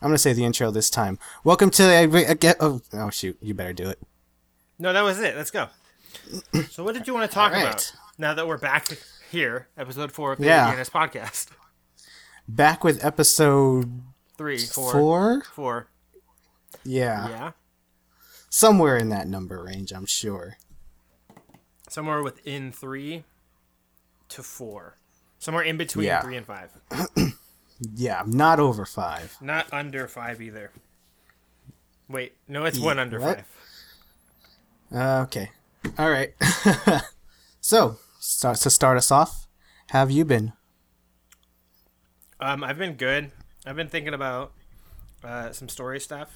I'm gonna say the intro this time. Welcome to uh, get. Oh, oh shoot! You better do it. No, that was it. Let's go. So, what did you want to talk right. about now that we're back here, episode four of the Yeah. DNS podcast? Back with episode Three, four, four. four. Yeah, Yeah, somewhere in that number range, I'm sure. somewhere within three to four, somewhere in between Yeah. three and five. Yeah, not over five. Not under five either. Wait, no, it's one under what? five. Uh, okay. All right. so, start, to start us off, have you been? Um, I've been good. I've been thinking about uh, some story stuff.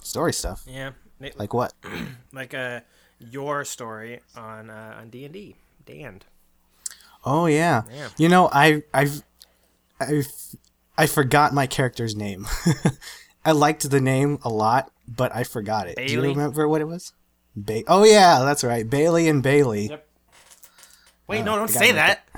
Story stuff. Yeah, like what? like uh, your story on uh, on D and D, Damned. Oh yeah. Yeah. You know, I I've I've I forgot my character's name. I liked the name a lot, but I forgot it. Do you remember what it was? Ba- oh yeah, that's right. Bailey and Bailey. Yep. Wait, Uh, no, don't say write that.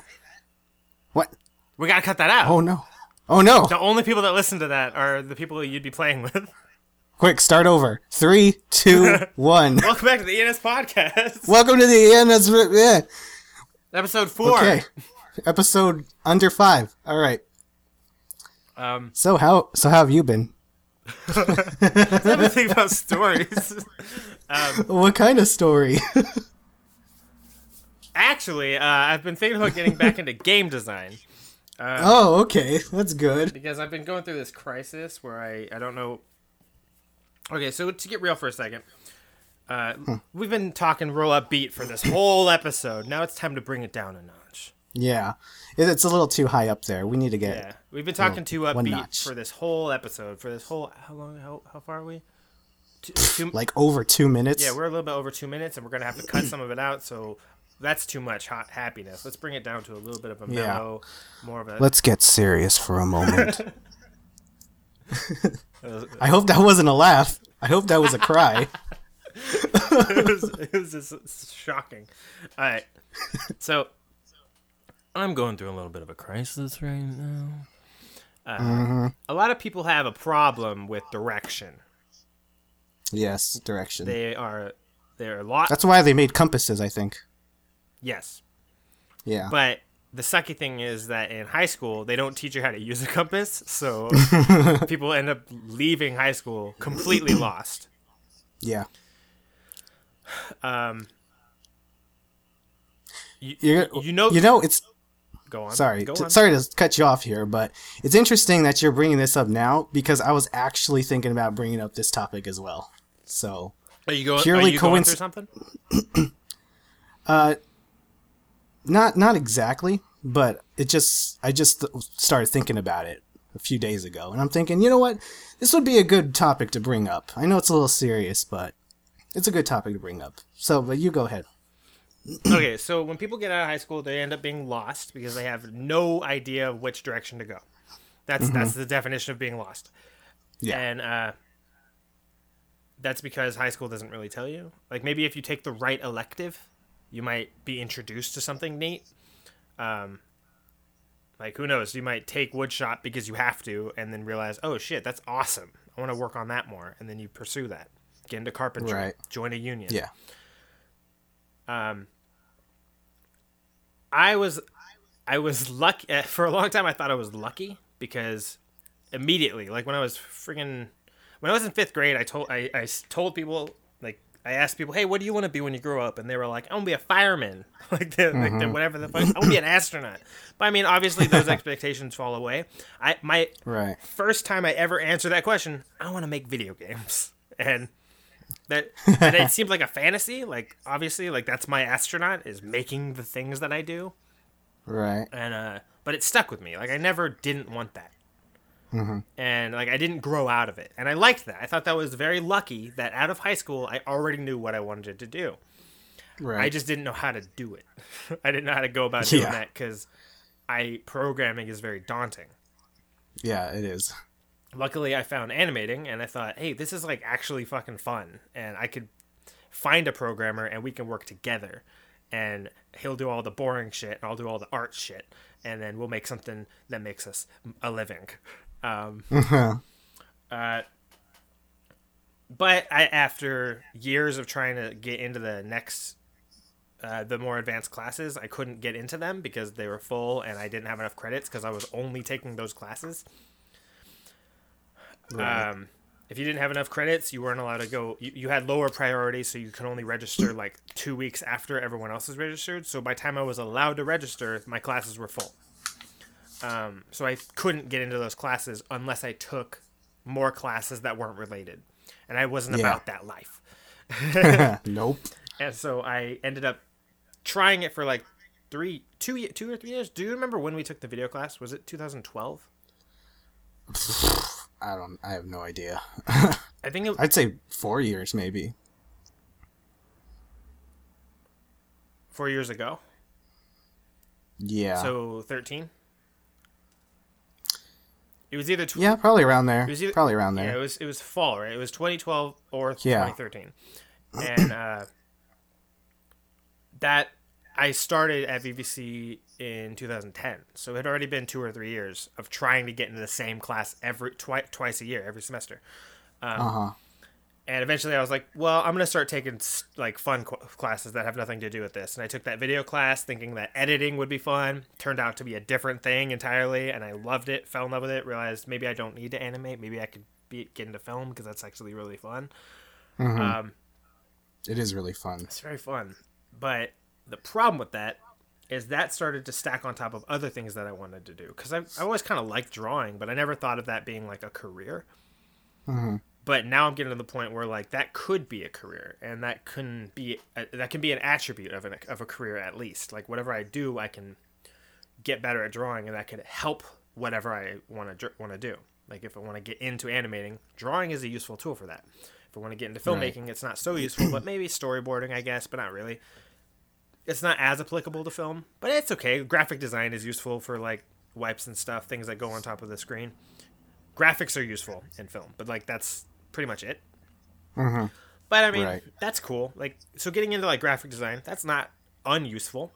What? We gotta cut that out. Oh no. Oh no. The only people that listen to that are the people you'd be playing with. Quick, start over. Three, two, one. Welcome back to the ENS podcast, Welcome to the ENS. Yeah. episode four. Okay. Episode under five. All right. Um, So how so how have you been? let me think about stories. um, What kind of story? actually, uh, I've been thinking about getting back into game design oh, okay. That's good. because I've been going through this crisis where I I don't know. Okay, so to get real for a second. Uh, We've been talking roll up beat for this whole episode. Now it's time to bring it down a notch. Yeah. It's a little too high up there. We need to get Yeah, we've been talking to one upbeat for this whole episode. For this whole how long? How, how far are we? Two, two, like over 2 minutes. yeah, we're a little bit over two minutes, and we're gonna have to cut some of it out. So that's too much hot happiness. Let's bring it down to a little bit of a mellow, Yeah. more of a. Let's get serious for a moment. I hope that wasn't a laugh. I hope that was a cry. it, was, it was just shocking. All right, so I'm going through a little bit of a crisis right now. Uh, A lot of people have a problem with direction. yes, direction. They are they're lost. That's why they made compasses, I think. yes, Yeah. But the sucky thing is that in high school they don't teach you how to use a compass, so people end up leaving high school completely lost. yeah. Um, You're, you know- you know it's go on. sorry go t- on. sorry to cut you off here but it's interesting that you're bringing this up now because i was actually thinking about bringing up this topic as well so Are you going? purely are you coinc- through something? uh not not exactly but it just i just th- started thinking about it a few days ago and i'm thinking you know what this would be a good topic to bring up i know it's a little serious but it's a good topic to bring up so but you go ahead okay, so when people get out of high school, they end up being lost because they have no idea of which direction to go. That's that's the definition of being lost. Yeah. And uh, that's because high school doesn't really tell you. Like maybe if you take the right elective, you might be introduced to something neat. Um, like who knows? You might take woodshop because you have to, and then realize, oh shit, that's awesome. I want to work on that more, and then you pursue that. Get into carpentry. Right. Join a union. yeah Um, I was, I was lucky uh, for a long time. I thought I was lucky because immediately, like when I was friggin', when I was in fifth grade, I told I, I told people like I asked people, hey, what do you want to be when you grow up? And they were like, I want to be a fireman, like, the, like the, whatever the fuck. I want to be an astronaut. But I mean, obviously, those expectations fall away. I my right first time I ever answered that question, I want to make video games, and that and it seemed like a fantasy. Like obviously, like that's my astronaut is making the things that I do, right and uh, but it stuck with me. Like I never didn't want that, and like I didn't grow out of it, and I liked that. I thought that was very lucky that out of high school I already knew what I wanted to do. right I just didn't know how to do it. I didn't know how to go about doing Yeah. that because I programming is very daunting. yeah it is luckily I found animating and I thought, hey, this is like actually fucking fun and I could find a programmer and we can work together and he'll do all the boring shit and I'll do all the art shit and then we'll make something that makes us a living. Um, Uh, but I, after years of trying to get into the next, uh, the more advanced classes, I couldn't get into them because they were full and I didn't have enough credits because I was only taking those classes. Right. Um, if you didn't have enough credits, you weren't allowed to go. You, you had lower priority, so you could only register like two weeks after everyone else is registered. So by the time I was allowed to register, my classes were full. Um, so I couldn't get into those classes unless I took more classes that weren't related, and I wasn't Yeah. about that life. nope. And so I ended up trying it for like three, two, two or three years. Do you remember when we took the video class? Was it 2012? I don't. I have no idea. I think it, I'd say four years, maybe. four years ago. Yeah. So 13. It was either tw- yeah, probably around there. It was either- probably around there. Yeah, it was it was fall, right? It was 2012 or Yeah. 2013, and uh, that I started at VVC in 2010. So it had already been two or three years of trying to get into the same class every twi- twice a year, every semester. Uh huh. And eventually, I was like, "Well, I'm gonna start taking like fun qu- classes that have nothing to do with this." And I took that video class, thinking that editing would be fun. Turned out to be a different thing entirely, and I loved it. Fell in love with it. Realized maybe I don't need to animate. Maybe I could be, get into film because that's actually really fun. Um, It is really fun. it's very fun. But the problem with that is that started to stack on top of other things that I wanted to do. Because I, I always kind of liked drawing, but I never thought of that being like a career. Mm-hmm. But now I'm getting to the point where like that could be a career, and that can be a, that can be an attribute of an of a career at least. Like whatever I do, I can get better at drawing, and that could help whatever I want to want to do. Like if I want to get into animating, drawing is a useful tool for that. If I want to get into filmmaking, it's not so useful, but maybe storyboarding, I guess, but not really. It's not as applicable to film, but it's okay. Graphic design is useful for like wipes and stuff, things that go on top of the screen. Graphics are useful in film, but like that's pretty much it. Mhm. But I mean, Right. that's cool. Like, so getting into like graphic design, that's not unuseful.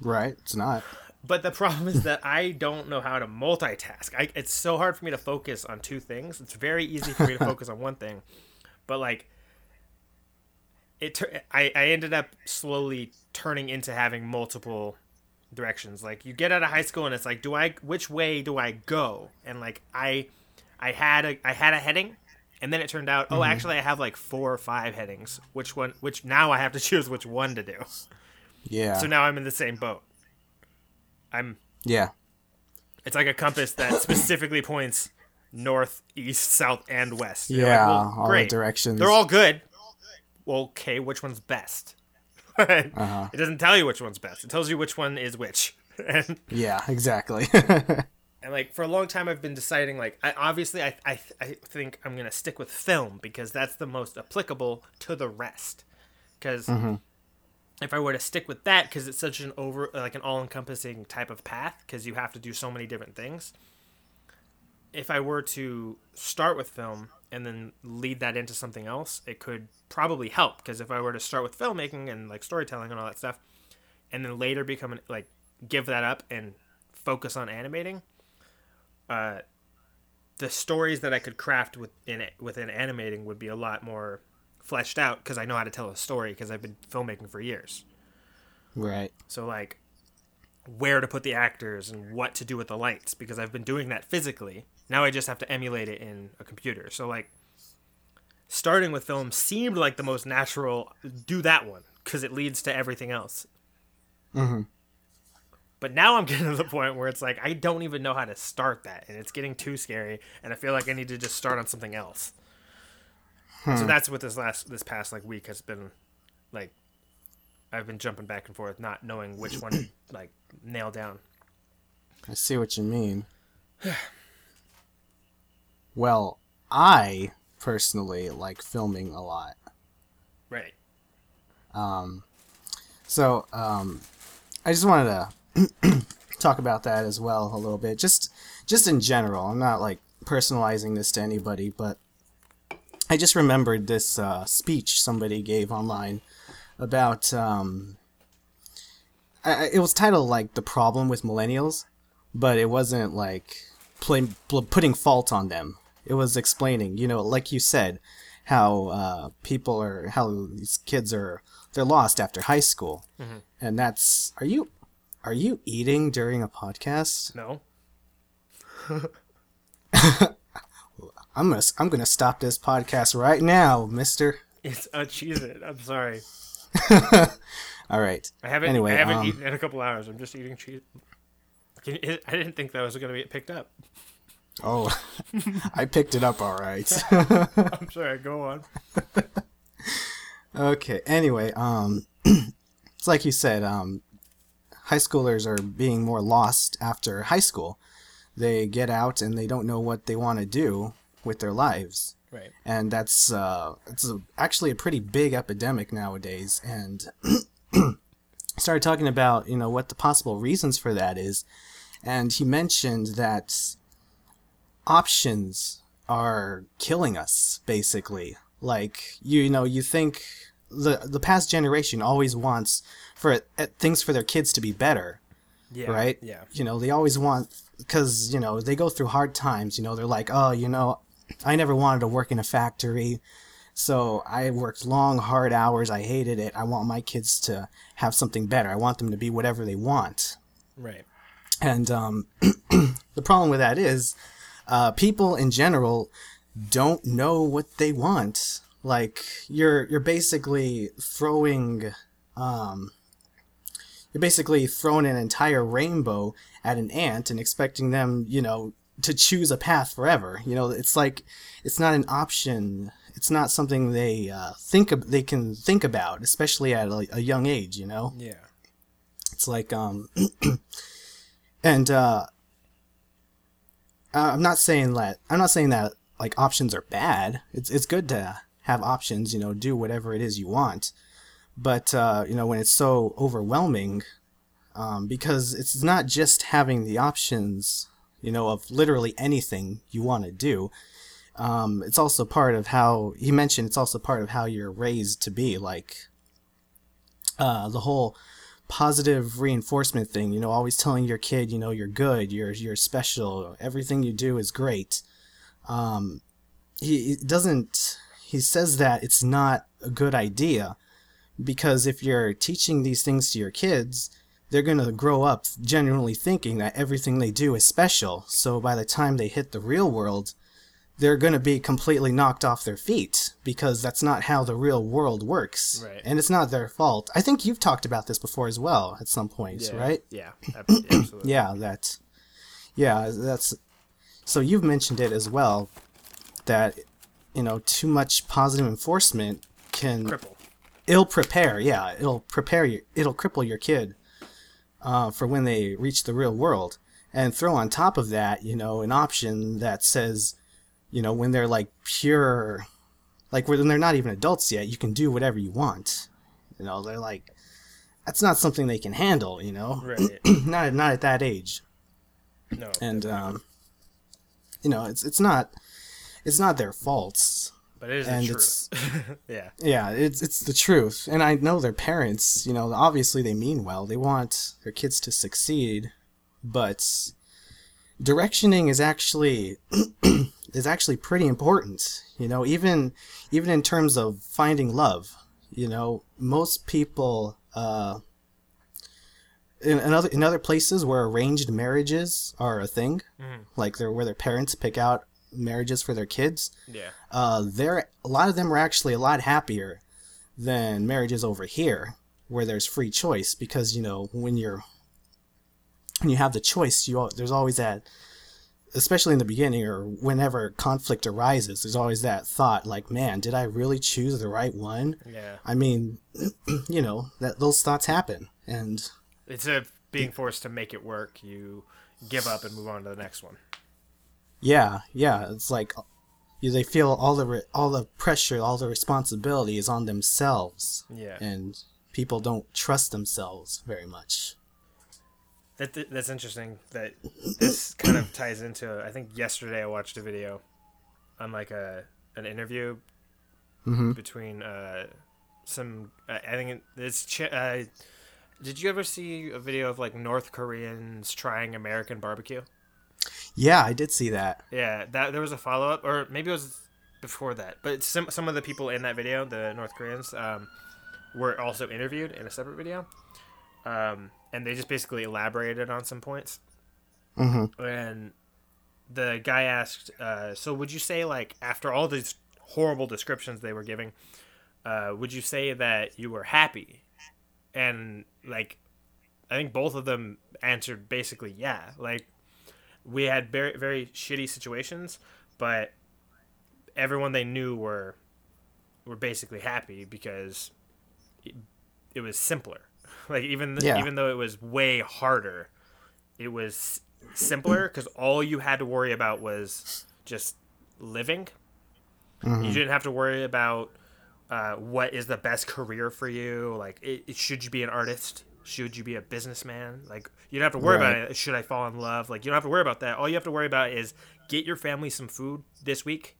Right. It's not. But the problem is that I don't know how to multitask. I, it's so hard for me to focus on two things. It's very easy for me to focus on one thing, but like it, tur- I, I ended up slowly turning into having multiple directions. Like you get out of high school and it's like, do I which way do I go? And like I, I had a I had a heading, and then it turned out, oh, mm-hmm. actually I have like four or five headings. Which one? Which now I have to choose which one to do. Yeah. So now I'm in the same boat. I'm yeah. it's like a compass that specifically points north, east, south, and west. Yeah. like, well, all directions. They're all good. Well, okay, which one's best? Uh-huh. It doesn't tell you which one's best. It tells you which one is which. and, Yeah. Exactly. and like for a long time, I've been deciding like I, obviously I, I I think I'm gonna stick with film because that's the most applicable to the rest. Because if I were to stick with that, because it's such an over like an all encompassing type of path, because you have to do so many different things. If I were to start with film and then lead that into something else, it could probably help. Because if I were to start with filmmaking and like storytelling and all that stuff, and then later become an, like give that up and focus on animating, uh, the stories that I could craft within within animating would be a lot more fleshed out because I know how to tell a story because I've been filmmaking for years. right. So like where to put the actors and what to do with the lights because I've been doing that physically. Now I just have to emulate it in a computer. So like starting with film seemed like the most natural do that one because it leads to everything else. Mhm. But now I'm getting to the point where it's like I don't even know how to start that and it's getting too scary and I feel like I need to just start on something else. So that's what this last this past like week has been like I've been jumping back and forth not knowing which one to, like nail down. I see what you mean. well, I personally like filming a lot. Right. Um, So, um, I just wanted to talk about that as well a little bit. Just, just in general. I'm not like personalizing this to anybody, but I just remembered this uh, speech somebody gave online about. Um, I, it was titled like "The Problem with Millennials," but it wasn't like play, pl- putting fault on them. It was explaining, you know, like you said, how uh, people are, how these kids are, they're lost after high school, and that's. Are you, are you eating during a podcast? No. I'm gonna, I'm gonna stop this podcast right now, Mister. It's a cheese it. I'm sorry. All right. I haven't Anyway, I haven't um, eaten in a couple hours. I'm just eating cheese. I didn't think that was going to be picked up. Oh, I picked it up all right. I'm sorry. Go on. Okay. Anyway, um, it's like you said, um, high schoolers are being more lost after high school. They get out and they don't know what they want to do with their lives, Right. and that's uh, it's a, actually a pretty big epidemic nowadays. And started talking about you know what the possible reasons for that is, and he mentioned that options are killing us basically like you, you know you think the the past generation always wants for uh, things for their kids to be better Yeah. right Yeah. you know they always want because you know they go through hard times you know they're like oh you know i never wanted to work in a factory so i worked long hard hours i hated it i want my kids to have something better i want them to be whatever they want Right. and um, the problem with that is uh, people in general don't know what they want. Like you're you're basically throwing um, you're basically throwing an entire rainbow at an ant and expecting them, you know, to choose a path forever. You know, it's like it's not an option. It's not something they uh, think of, they can think about, especially at a, a young age. You know, Yeah. it's like um and uh I'm not saying that I'm not saying that like options are bad. It's it's good to have options, you know, do whatever it is you want. But uh, you know, when it's so overwhelming, um, because it's not just having the options, you know, of literally anything you want to do. Um, it's also part of how he mentioned. It's also part of how you're raised to be. Like uh, the whole positive reinforcement thing you know always telling your kid you know you're good you're you're special everything you do is great. Um he, he doesn't he says that it's not a good idea because if you're teaching these things to your kids they're going to grow up genuinely thinking that everything they do is special. So by the time they hit the real world they're going to be completely knocked off their feet because that's not how the real world works. Right. And it's not their fault. I think you've talked about this before as well at some points, Yeah. right? Yeah. ab- Absolutely. Yeah, that. Yeah, that's. So you've mentioned it as well that, you know, too much positive enforcement can Cripple. it'll prepare yeah it'll prepare you it'll cripple your kid uh, for when they reach the real world and throw on top of that you know an option that says you know when they're like pure like when they're not even adults yet you can do whatever you want you know they're like that's not something they can handle you know Right. not not at that age No. and um you know it's it's not it's not their faults but it is and the it's- yeah. yeah, it's it's the truth, and I know their parents. You know, obviously they mean well. They want their kids to succeed, but directioning is actually is actually pretty important. You know, even even in terms of finding love. You know, most people uh, in, in other in other places where arranged marriages are a thing, like they're where their parents pick out marriages for their kids Yeah. uh, they're a lot of them are actually a lot happier than marriages over here, where there's free choice. Because you know when you're when you have the choice, you there's always that, especially in the beginning or whenever conflict arises, there's always that thought like, man, did I really choose the right one? Yeah. I mean, you know that those thoughts happen, and Instead of being forced to make it work, you give up and move on to the next one. yeah, yeah, it's like you- they feel all the re- all the pressure, all the responsibility is on themselves. Yeah. and people don't trust themselves very much. That, that- that's interesting. That this kind of ties into. I think yesterday I watched a video on like a an interview between uh, some. Uh, I think it- it's. Ch- uh, did you ever see a video of like North Koreans trying American barbecue? Yeah, I did see that. Yeah, that there was a follow up, or maybe it was before that. But some some of the people in that video, the North Koreans, um, were also interviewed in a separate video, um, and they just basically elaborated on some points. Mm-hmm. And the guy asked, uh, "So would you say like after all these horrible descriptions they were giving, uh, would you say that you were happy?" And like, I think both of them answered basically, "Yeah." Like, we had very very shitty situations, but everyone they knew were were basically happy because it, it was simpler. Like even th- Yeah. even though it was way harder, it was simpler because all you had to worry about was just living. You didn't have to worry about uh, what is the best career for you. Like, it, it- should you be an artist? Should you be a businessman? Like, you don't have to worry Right. about it. Should I fall in love? Like, you don't have to worry about that. All you have to worry about is get your family some food this week.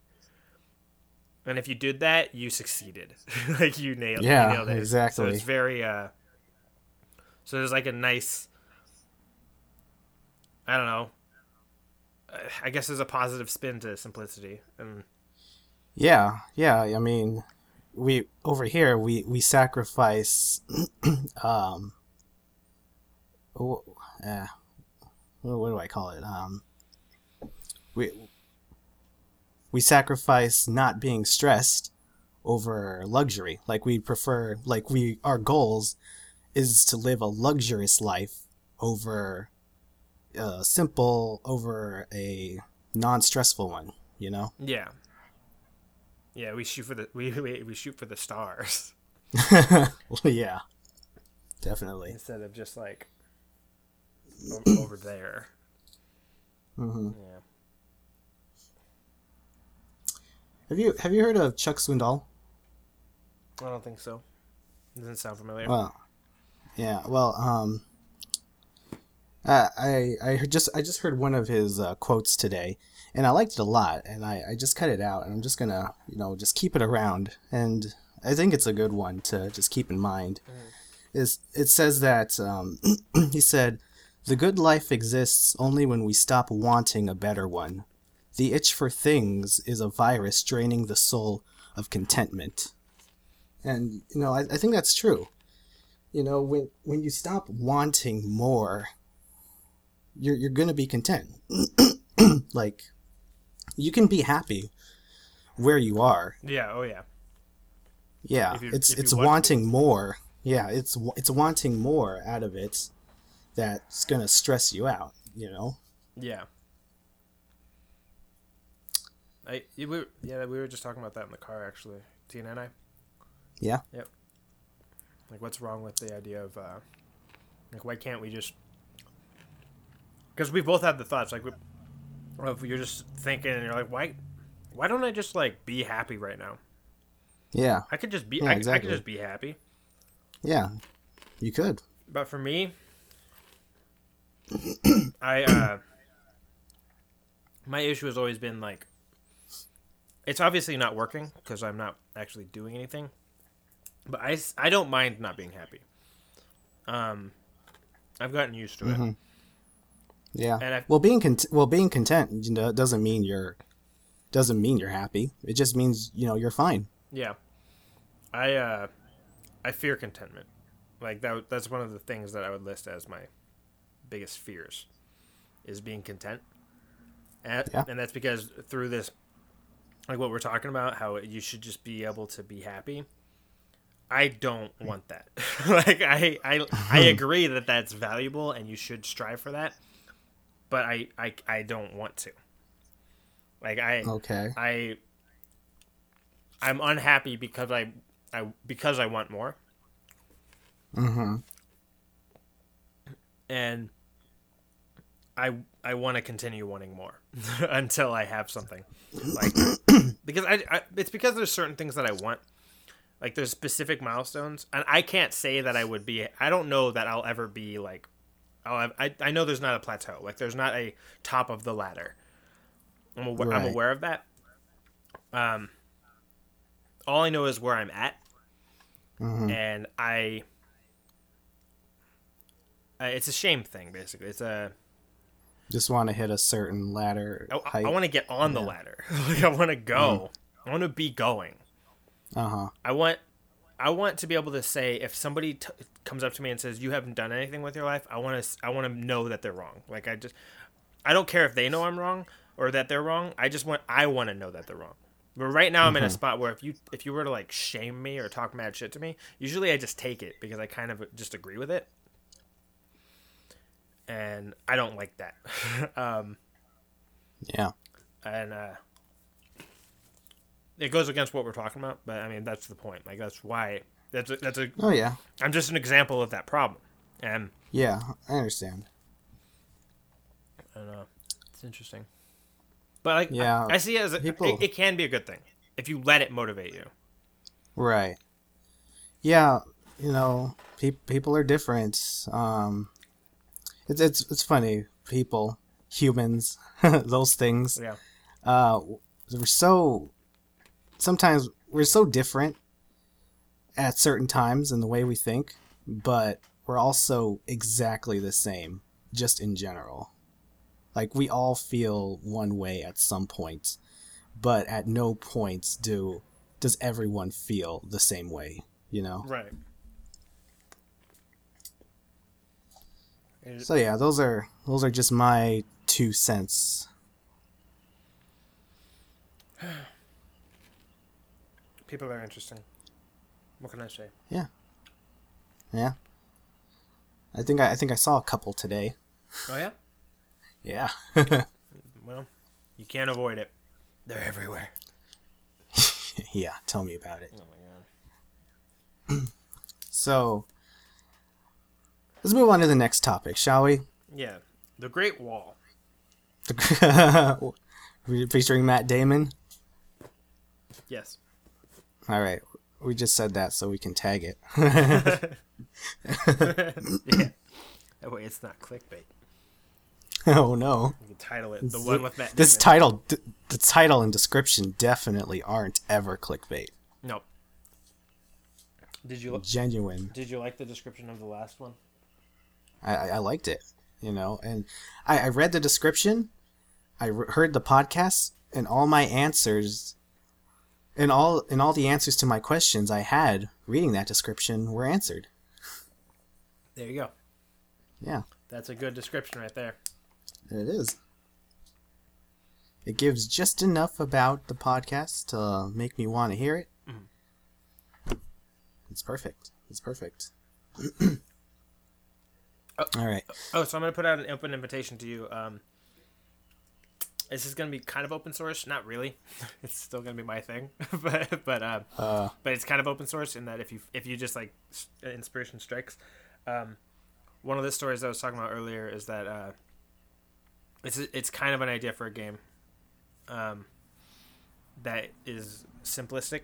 And if you did that, you succeeded. like you nailed, you Yeah, nailed it. So exactly. it's very. uh So there's like a nice. I don't know. I guess there's a positive spin to simplicity, and Yeah, yeah. I mean, we over here we we sacrifice, um, uh, what, what do I call it? Um, we we sacrifice not being stressed over luxury. Like we prefer, like we our goals is to live a luxurious life over uh, simple over a non-stressful one. You know. yeah, yeah, we shoot for the we we, we shoot for the stars yeah, definitely. instead of just like over there. mm-hmm. Yeah, Have you have you heard of Chuck Swindoll? I don't think so. Doesn't sound familiar. Well, yeah. Well, um, uh, I I heard just I just heard one of his uh, quotes today, and I liked it a lot, and I I just cut it out, and I'm just gonna you know just keep it around, and I think it's a good one to just keep in mind. Is it says that um, he said, "The good life exists only when we stop wanting a better one." The itch for things is a virus draining the soul of contentment. And, you know, I, I think that's true. You know, when, when you stop wanting more, you're, you're going to be content. like, you can be happy where you are. yeah. Oh yeah. Yeah, you- it's it's want wanting more. Yeah, it's it's wanting more out of it that's going to stress you out, you know? Yeah. I we yeah we were just talking about that in the car actually. Tina and I. Yeah. Yep. Like, what's wrong with the idea of, uh, like, why can't we just? Because we both have the thoughts, like, we, if you're just thinking and you're like, why, why don't I just like be happy right now? Yeah. I could just be, Yeah, I, I could just be happy. Yeah. You could. But for me, I uh my issue has always been like it's obviously not working because I'm not actually doing anything. But I, I don't mind not being happy. Um I've gotten used to it. Mhm. Yeah. And I- well, being cont- well being content you know, doesn't mean you're doesn't mean you're happy. It just means you know you're fine. Yeah. I uh I fear contentment. Like that that's one of the things that I would list as my biggest fears is being content. And, Yeah. and that's because through this like what we're talking about how you should just be able to be happy. I don't want that. like I I I agree that that's valuable and you should strive for that. But I I I don't want to. Like I Okay. I I'm unhappy because I I because I want more Mm-hmm. and I I want to continue wanting more until I have something like because I, I it's because there's certain things that I want like there's specific milestones and I can't say that I would be I don't know that I'll ever be like I'll I I know there's not a plateau like there's not a top of the ladder I'm aware, I'm aware of that um all I know is where I'm at Mhm. and I, uh, it's a shame thing basically. It's a, Just want to hit a certain ladder I, height. want to get on the ladder. like I want to go. Mm-hmm. I want to be going. Uh huh. I want I want to be able to say if somebody t- comes up to me and says you haven't done anything with your life, I want to I want to know that they're wrong. Like I just I don't care if they know I'm wrong or that they're wrong. I just want I want to know that they're wrong. But right now I'm in a spot where if you if you were to like shame me or talk mad shit to me, usually I just take it because I kind of just agree with it. And I don't like that. um Yeah. and uh, it goes against what we're talking about. But I mean, that's the point. Like that's why that's a, that's a. Oh yeah. I'm just an example of that problem, and Yeah. I understand. I don't know. It's interesting. But like, Yeah, I, I see it as a, people- it, it can be a good thing if you let it motivate you. Right. Yeah. You know, pe- people are different. Um, it's it's it's funny. People, humans, those things. Yeah. uh, we're so sometimes we're so different at certain times in the way we think, but we're also exactly the same, just in general. Like we all feel one way at some point, but at no points do does everyone feel the same way. You know. Right. So yeah, those are those are just my two cents. People are interesting. What can I say? Yeah. Yeah. I think I, I think I saw a couple today. Oh yeah. Yeah. Well, you can't avoid it. They're everywhere. yeah, tell me about it. Oh my god. So, let's move on to the next topic, shall we? Yeah. The Great Wall. Featuring Matt Damon. Yes. All right, we just said that so we can tag it. yeah. That way it's not clickbait. oh no, You can title it the one with Matt. this Damon. title, d- the title and description definitely aren't ever clickbait. Nope. Did you Genuine. did you like the description of the last one? I, I I liked it, you know, and I, I read the description, I re- heard the podcast, and all my answers, and all and all the answers to my questions I had reading that description were answered. There you go. Yeah, That's a good description right there. it is. It gives just enough about the podcast to make me want to hear it. It's perfect. It's perfect. All right. Oh, so I'm gonna put out an open invitation to you. Um, this is gonna be kind of open source, not really. it's still gonna be my thing, but but um, Uh, but it's kind of open source in that if you if you just like inspiration strikes, um, one of the stories I was talking about earlier is that uh, it's it's kind of an idea for a game, um, that is simplistic.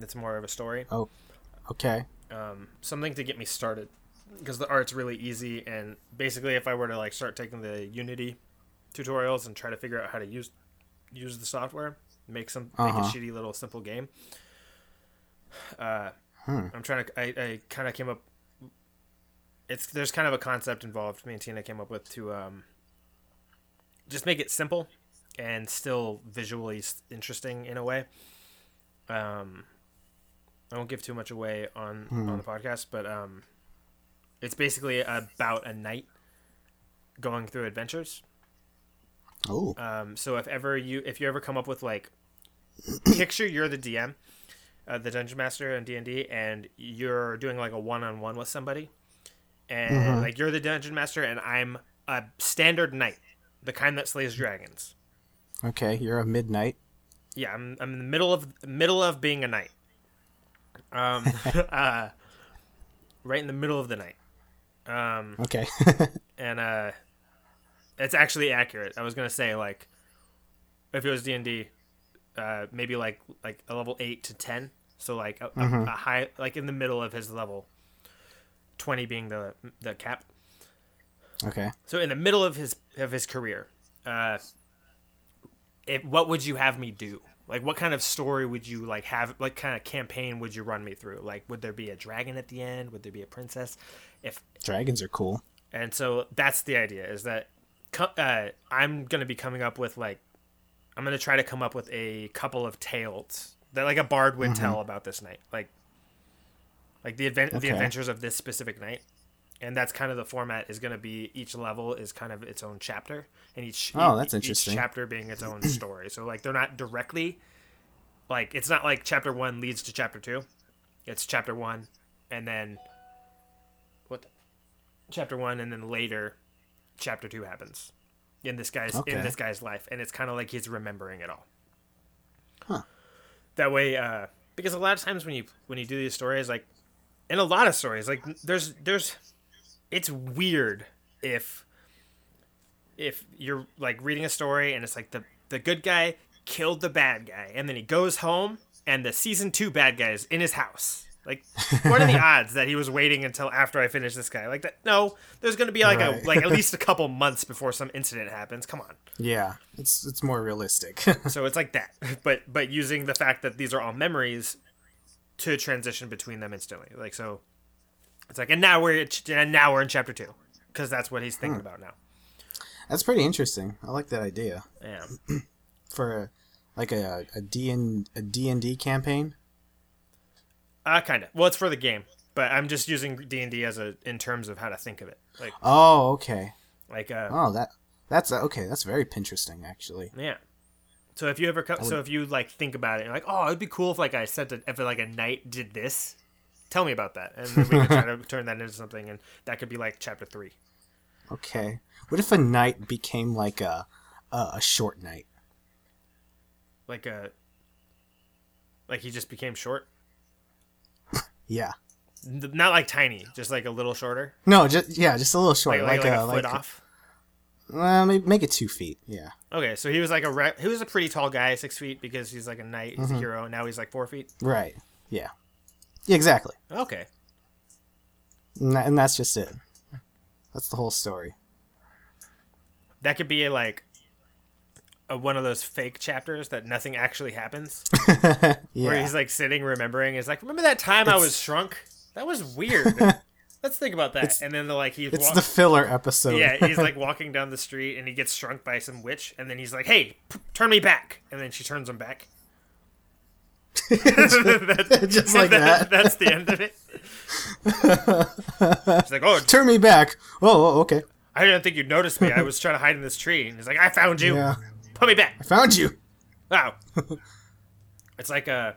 It's more of a story. oh, okay. um, something to get me started because the art's really easy and basically if i were to like start taking the unity tutorials and try to figure out how to use use the software make some make a Uh-huh. shitty little simple game uh, Hmm. i'm trying to i, I kind of came up it's there's kind of a concept involved me and tina came up with to um, just make it simple and still visually interesting in a way um, I won't give too much away on on the podcast, but um, it's basically about a knight going through adventures. Oh, Um, so if ever you if you ever come up with like, picture you're the DM, uh, the dungeon master in D and D, and you're doing like a one on one with somebody, and like you're the dungeon master, and I'm a standard knight, the kind that slays dragons. okay. You're a midnight. Yeah, I'm I'm in the middle of middle of being a knight. Um, uh, right in the middle of the night. Um, Okay. and uh, it's actually accurate. I was gonna say like, if it was D and D, uh, maybe like like a level eight to ten. So like a, a, a high like in the middle of his level. Twenty being the the cap. okay. So in the middle of his of his career, uh, if, what would you have me do? Like, what kind of story would you like have? What kind of campaign would you run me through? Like, would there be a dragon at the end? Would there be a princess? If Dragons are cool. and so that's the idea is that uh, I'm gonna be coming up with like, I'm gonna try to come up with a couple of tales that like a bard would tell about this night, like, like the event, the adventures of this specific night, and that's kind of the format is gonna be each level is kind of its own chapter, and each Oh, that's interesting. chapter being its own story. So like they're not directly, like it's not like chapter one leads to chapter two, it's chapter one, and then what, the- chapter one, and then later chapter two happens in this guy's Okay. in this guy's life, and it's kind of like he's remembering it all. Huh. That way, uh, because a lot of times when you when you do these stories, like in a lot of stories, like there's there's, it's weird if if you're like reading a story and it's like the the good guy killed the bad guy, and then he goes home and the season two bad guy is in his house. Like, what are the odds that he was waiting until after I finish this guy? Like that? No, there's gonna be like Right. a like at least a couple months before some incident happens. Come on. Yeah, it's it's more realistic. So it's like that, but but using the fact that these are all memories to transition between them instantly. Like so, it's like and now we're and now we're in chapter two because that's what he's thinking hmm. about now. That's pretty interesting. I like that idea Yeah, for a, like a a D and a D and D campaign. Uh, kind of. Well, it's for the game, but I'm just using D and D as a in terms of how to think of it. Like Oh, okay. like uh, Oh, that that's okay. That's very interesting, actually. Yeah. So if you ever co- so if you like think about it, you're like, oh, it'd be cool if like I said that if like a knight did this. Tell me about that, and then we can try to turn that into something, and that could be like chapter three. Okay. What if a knight became like a a, a short knight? Like a like he just became short, Yeah. Not like tiny, just like a little shorter, No, just yeah, just a little short, like, like, like, like a, a foot like off. well, maybe make it two feet. Yeah. Okay, so he was like a re- he was a pretty tall guy, six feet, because he's like a knight, he's a mm-hmm. hero. and Now he's like four feet. Right. Yeah. Yeah, exactly. Okay, And, that, and that's just it. That's the whole story. that could be like a, one of those fake chapters that nothing actually happens. where he's like sitting remembering. It's like, remember that time I was shrunk? That was weird. Let's think about that. and then they're like, he's It's wa- the filler episode. yeah, he's like walking down the street and he gets shrunk by some witch, and then he's like, hey, p- turn me back, and then she turns him back. That- Just like that. That's the end of it. She's like, oh, Turn me back. Oh, oh, okay. I didn't think you'd notice me. I was trying to hide in this tree, and he's like, I found you. Yeah. Put me back. I found you. Wow. it's like a.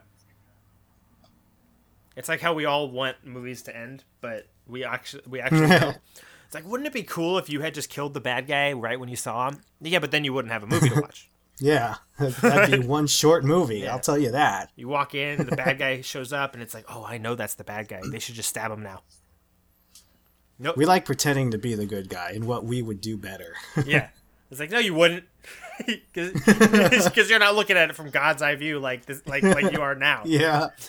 It's like how we all want movies to end, but we actually we actually don't. It's like, wouldn't it be cool if you had just killed the bad guy right when you saw him? Yeah, but then you wouldn't have a movie to watch. Yeah. That'd be one short movie. Yeah. I'll tell you that. You walk in, the bad guy shows up, and it's like, oh, I know that's the bad guy. They should just stab him now. Nope. We like pretending to be the good guy and what we would do better. Yeah. It's like, no, you wouldn't. Because you're not looking at it from God's eye view like this, like like you are now. yeah.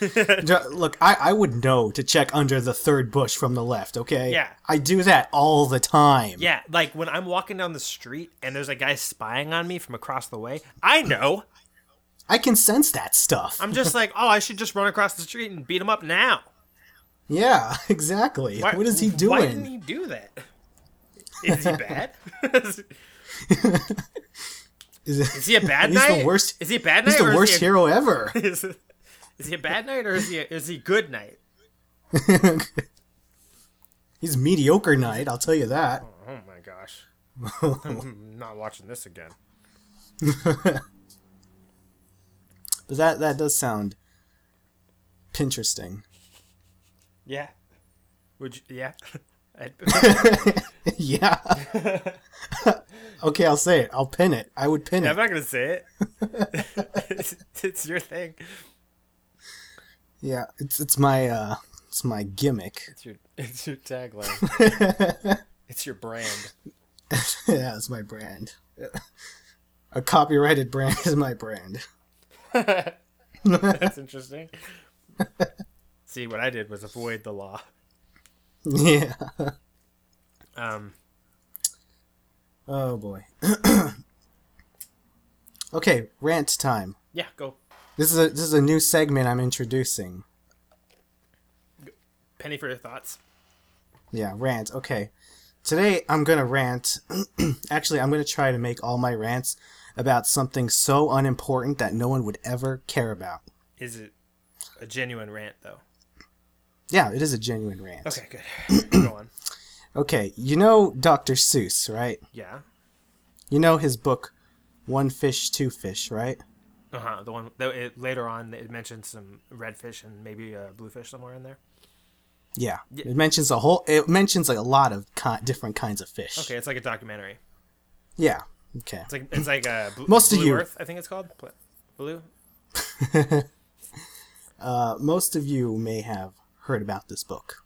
Look, I, I would know to check under the third bush from the left, okay? Yeah. I do that all the time. Yeah, like when I'm walking down the street and there's a guy spying on me from across the way, I know. I can sense that stuff. I'm just like, oh, I should just run across the street and beat him up now. yeah, exactly. Why- what is he doing? Why didn't he do that? Is he bad? Is, it, is he a bad He's the worst- Is he a bad knight? he's the worst he a, hero ever. Is, is he a bad knight or is he a, is he good knight? he's mediocre knight, I'll tell you that. Oh, oh my gosh, I'm not watching this again. But that that does sound Pinteresting. Yeah. Would you? Yeah. Yeah. okay, I'll say it. I'll pin it. I would pin it. I'm not gonna say it. it's, it's your thing. Yeah, it's it's my uh it's my gimmick. It's your it's your tagline. it's your brand. yeah, it's my brand. A copyrighted brand is my brand. That's interesting. See, what I did was avoid the law. Yeah. Um, Oh boy. okay, rant time. yeah, go. This is a this is a new segment I'm introducing. Penny for your thoughts. Yeah, rant. Okay. Today I'm gonna rant. Actually, I'm gonna try to make all my rants about something so unimportant that no one would ever care about. Is it a genuine rant though? Yeah, it is a genuine rant. Okay, good. Go on. Okay, you know Dr. Seuss, right? Yeah. You know his book, One Fish, Two Fish, right? Uh huh. The one that it, later on it mentions some redfish and maybe a bluefish somewhere in there. Yeah. It mentions a whole. It mentions like a lot of different kinds of fish. Okay, it's like a documentary. Yeah. Okay. It's like it's like a Bl- Most of you- Earth, I think it's called Blue. Uh, most of you may have heard about this book.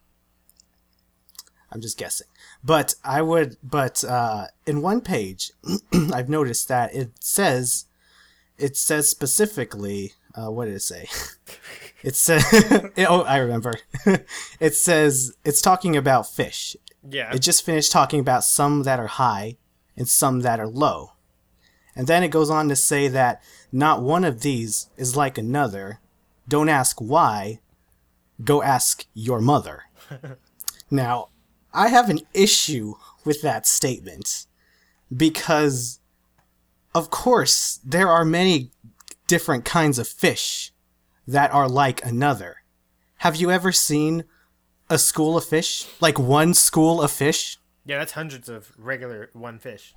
I'm just guessing, but I would. But uh, in one page, I've noticed that it says, it says specifically. Uh, what did it say? It says. oh, I remember. it says it's talking about fish. Yeah. It just finished talking about some that are high and some that are low. And then it goes on to say that not one of these is like another. Don't ask why, go ask your mother. now, I have an issue with that statement because, of course, there are many different kinds of fish that are like another. Have you ever seen a school of fish? Like one school of fish? yeah, that's hundreds of regular one fish.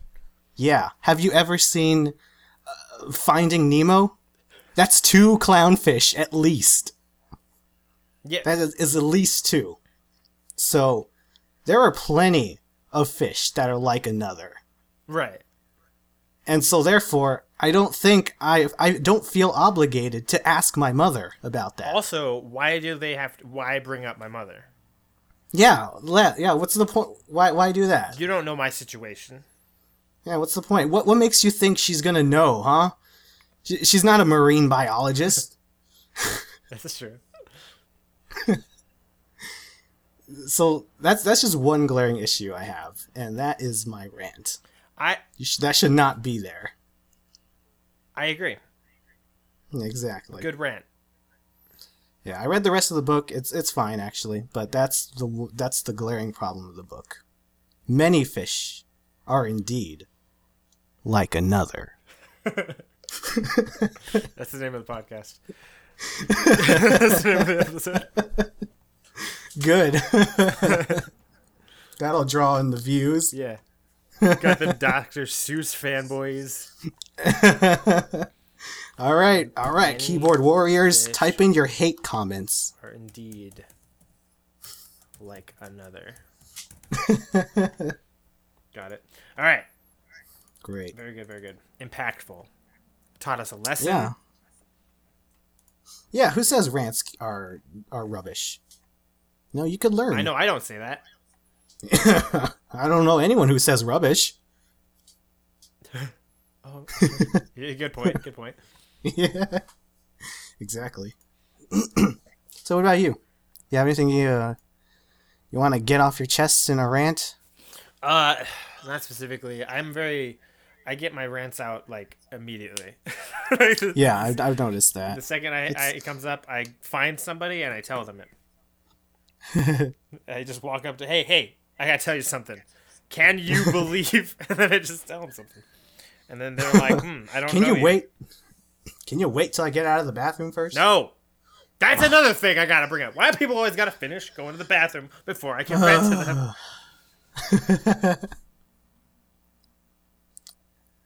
Yeah. Have you ever seen uh, Finding Nemo? That's two clownfish at least. Yeah. That is, is at least two. So there are plenty of fish that are like another. right. And so therefore, I don't think I I don't feel obligated to ask my mother about that. Also, why do they have to, why bring up my mother? Yeah, le- yeah, what's the point why why do that? You don't know my situation. Yeah, what's the point? What what makes you think she's going to know, huh? She, she's not a marine biologist. That's true. so that's that's just one glaring issue I have, and that is my rant. I You sh- that should not be there. I agree. Exactly. Good rant. Yeah, I read the rest of the book. It's it's fine actually, but that's the that's the glaring problem of the book. Many fish are indeed like another. That's the name of the podcast. That's the name of the episode. Good. That'll draw in the views. Yeah. Got the Dr. Seuss fanboys. All right, all right, keyboard warriors, type in your hate comments. Are indeed like another. Got it. All right. Great. Very good. Very good. Impactful. Taught us a lesson. Yeah. Yeah, who says rants are are rubbish? No, you could learn. I know. I don't say that. I don't know anyone who says rubbish. Oh, yeah, good point. Good point. yeah. Exactly. so what about you? You have anything you uh, you want to get off your chest in a rant? Uh, not specifically. I'm very. I get my rants out like immediately. Yeah, I've, I've noticed that. The second I, I it comes up, I find somebody and I tell them it. I just walk up to, hey, hey, I gotta tell you something. Can you believe? and then I just tell them something, and then they're like, hmm, I don't. Can you wait? Can you wait till I get out of the bathroom first? No. That's another thing I gotta bring up. Why do people always gotta finish going to the bathroom before I can rant to them?